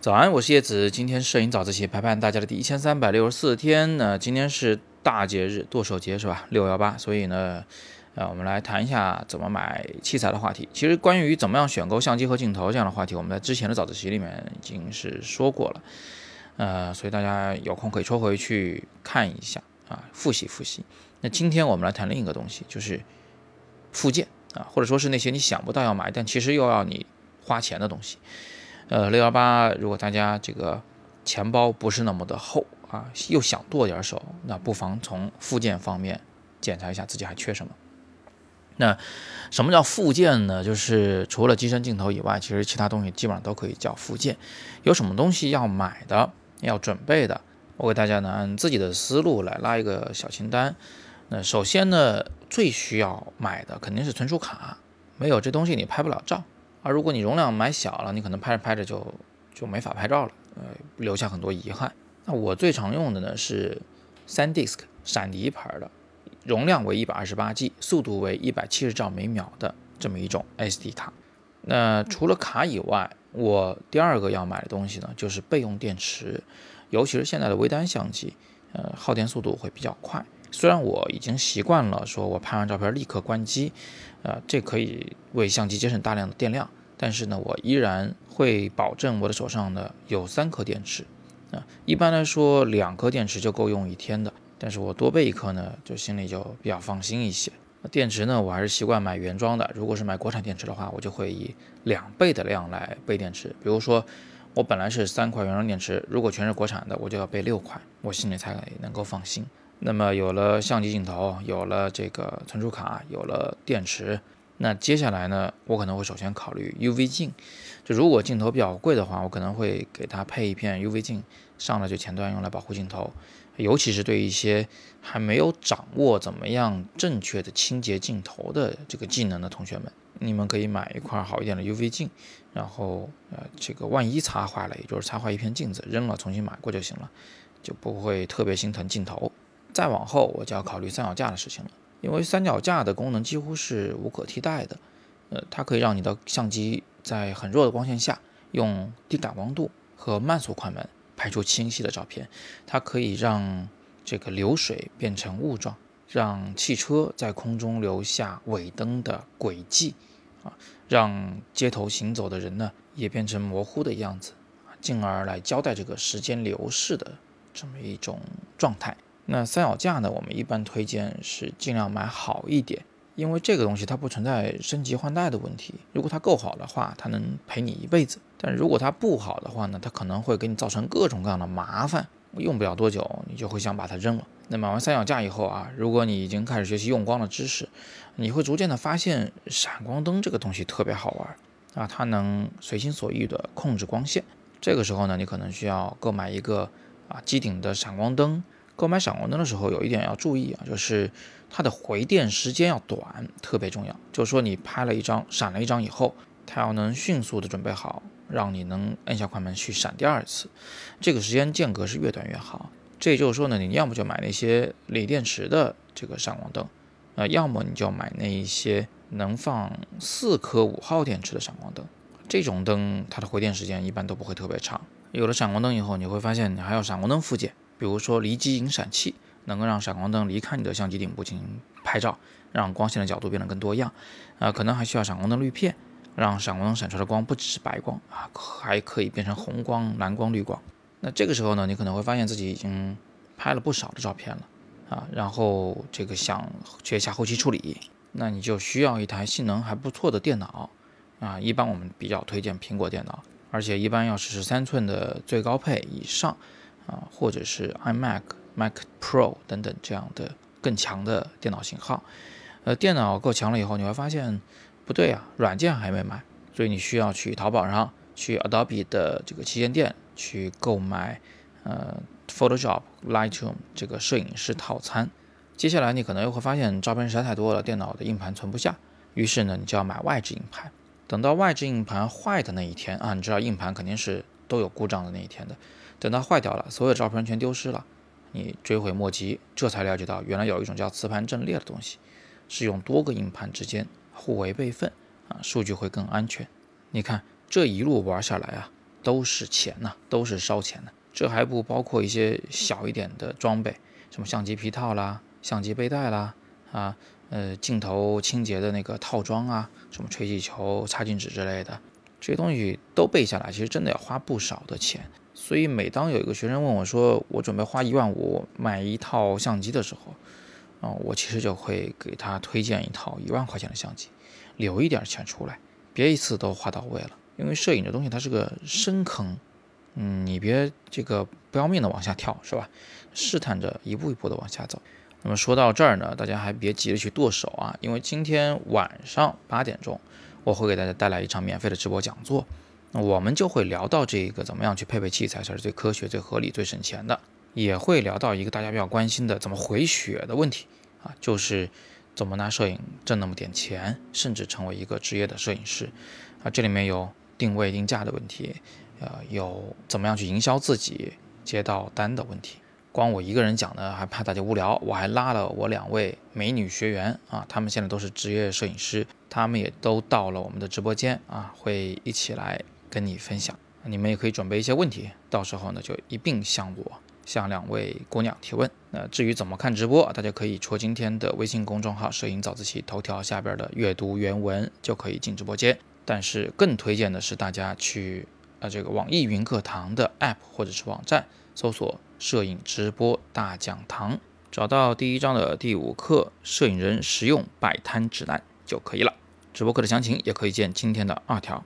早安，我是叶子。今天摄影早自习陪伴大家的第一千三百六十四天。那今天是大节日剁手节是吧？六幺八，所以呢，呃，我们来谈一下怎么买器材的话题。其实关于怎么样选购相机和镜头这样的话题，我们在之前的早自习里面已经是说过了。呃，所以大家有空可以抽回去看一下啊，复习复习。那今天我们来谈另一个东西，就是附件啊，或者说是那些你想不到要买，但其实又要你花钱的东西。呃，六幺八，如果大家这个钱包不是那么的厚啊，又想剁点手，那不妨从附件方面检查一下自己还缺什么。那什么叫附件呢？就是除了机身镜头以外，其实其他东西基本上都可以叫附件。有什么东西要买的、要准备的？我给大家呢按自己的思路来拉一个小清单。那首先呢，最需要买的肯定是存储卡，没有这东西你拍不了照。而如果你容量买小了，你可能拍着拍着就就没法拍照了，呃，留下很多遗憾。那我最常用的呢是 SanDisk 闪迪牌的，容量为一百二十八 G，速度为一百七十兆每秒的这么一种 SD 卡。那除了卡以外，我第二个要买的东西呢就是备用电池，尤其是现在的微单相机，呃，耗电速度会比较快。虽然我已经习惯了说我拍完照片立刻关机。呃，这可以为相机节省大量的电量，但是呢，我依然会保证我的手上呢有三颗电池。啊，一般来说两颗电池就够用一天的，但是我多备一颗呢，就心里就比较放心一些。电池呢，我还是习惯买原装的。如果是买国产电池的话，我就会以两倍的量来备电池。比如说，我本来是三块原装电池，如果全是国产的，我就要备六块，我心里才能够放心。那么有了相机镜头，有了这个存储卡，有了电池，那接下来呢，我可能会首先考虑 UV 镜。就如果镜头比较贵的话，我可能会给它配一片 UV 镜，上了就前端用来保护镜头。尤其是对一些还没有掌握怎么样正确的清洁镜头的这个技能的同学们，你们可以买一块好一点的 UV 镜，然后呃，这个万一擦坏了，也就是擦坏一片镜子，扔了重新买过就行了，就不会特别心疼镜头。再往后，我就要考虑三脚架的事情了，因为三脚架的功能几乎是无可替代的。呃，它可以让你的相机在很弱的光线下，用低感光度和慢速快门拍出清晰的照片。它可以让这个流水变成雾状，让汽车在空中留下尾灯的轨迹，啊，让街头行走的人呢也变成模糊的样子，进而来交代这个时间流逝的这么一种状态。那三脚架呢？我们一般推荐是尽量买好一点，因为这个东西它不存在升级换代的问题。如果它够好的话，它能陪你一辈子；但如果它不好的话呢，它可能会给你造成各种各样的麻烦，用不了多久你就会想把它扔了。那买完三脚架以后啊，如果你已经开始学习用光的知识，你会逐渐的发现闪光灯这个东西特别好玩啊，它能随心所欲的控制光线。这个时候呢，你可能需要购买一个啊机顶的闪光灯。购买闪光灯的时候，有一点要注意啊，就是它的回电时间要短，特别重要。就是说，你拍了一张，闪了一张以后，它要能迅速的准备好，让你能摁下快门去闪第二次。这个时间间隔是越短越好。这也就是说呢，你要么就买那些锂电池的这个闪光灯，呃，要么你就买那一些能放四颗五号电池的闪光灯。这种灯它的回电时间一般都不会特别长。有了闪光灯以后，你会发现你还有闪光灯附件。比如说离机引闪器，能够让闪光灯离开你的相机顶部进行拍照，让光线的角度变得更多样。啊，可能还需要闪光灯滤片，让闪光灯闪出的光不只是白光啊，还可以变成红光、蓝光、绿光。那这个时候呢，你可能会发现自己已经拍了不少的照片了啊，然后这个想学一下后期处理，那你就需要一台性能还不错的电脑啊。一般我们比较推荐苹果电脑，而且一般要是十三寸的最高配以上。啊，或者是 iMac、Mac Pro 等等这样的更强的电脑型号，呃，电脑够强了以后，你会发现不对啊，软件还没买，所以你需要去淘宝上去 Adobe 的这个旗舰店去购买呃 Photoshop、Lightroom 这个摄影师套餐。接下来你可能又会发现照片实在太多了，电脑的硬盘存不下，于是呢，你就要买外置硬盘。等到外置硬盘坏的那一天啊，你知道硬盘肯定是都有故障的那一天的。等到坏掉了，所有照片全丢失了，你追悔莫及，这才了解到原来有一种叫磁盘阵列的东西，是用多个硬盘之间互为备份啊，数据会更安全。你看这一路玩下来啊，都是钱呐，都是烧钱的。这还不包括一些小一点的装备，什么相机皮套啦、相机背带啦，啊，呃，镜头清洁的那个套装啊，什么吹气球、擦镜纸之类的，这些东西都备下来，其实真的要花不少的钱。所以每当有一个学生问我说我准备花一万五买一套相机的时候，啊，我其实就会给他推荐一套一万块钱的相机，留一点钱出来，别一次都花到位了。因为摄影这东西它是个深坑，嗯，你别这个不要命的往下跳，是吧？试探着一步一步的往下走。那么说到这儿呢，大家还别急着去剁手啊，因为今天晚上八点钟，我会给大家带来一场免费的直播讲座。那我们就会聊到这个怎么样去配备器材才是最科学、最合理、最省钱的，也会聊到一个大家比较关心的怎么回血的问题啊，就是怎么拿摄影挣那么点钱，甚至成为一个职业的摄影师啊。这里面有定位定价的问题，呃，有怎么样去营销自己、接到单的问题。光我一个人讲呢，还怕大家无聊，我还拉了我两位美女学员啊，他们现在都是职业摄影师，他们也都到了我们的直播间啊，会一起来。跟你分享，你们也可以准备一些问题，到时候呢就一并向我、向两位姑娘提问。那至于怎么看直播，大家可以戳今天的微信公众号“摄影早自习”头条下边的阅读原文，就可以进直播间。但是更推荐的是大家去呃这个网易云课堂的 App 或者是网站，搜索“摄影直播大讲堂”，找到第一章的第五课“摄影人实用摆摊指南”就可以了。直播课的详情也可以见今天的二条。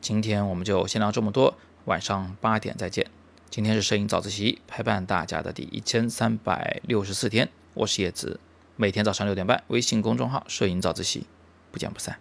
今天我们就先聊这么多，晚上八点再见。今天是摄影早自习陪伴大家的第一千三百六十四天，我是叶子，每天早上六点半，微信公众号“摄影早自习”，不见不散。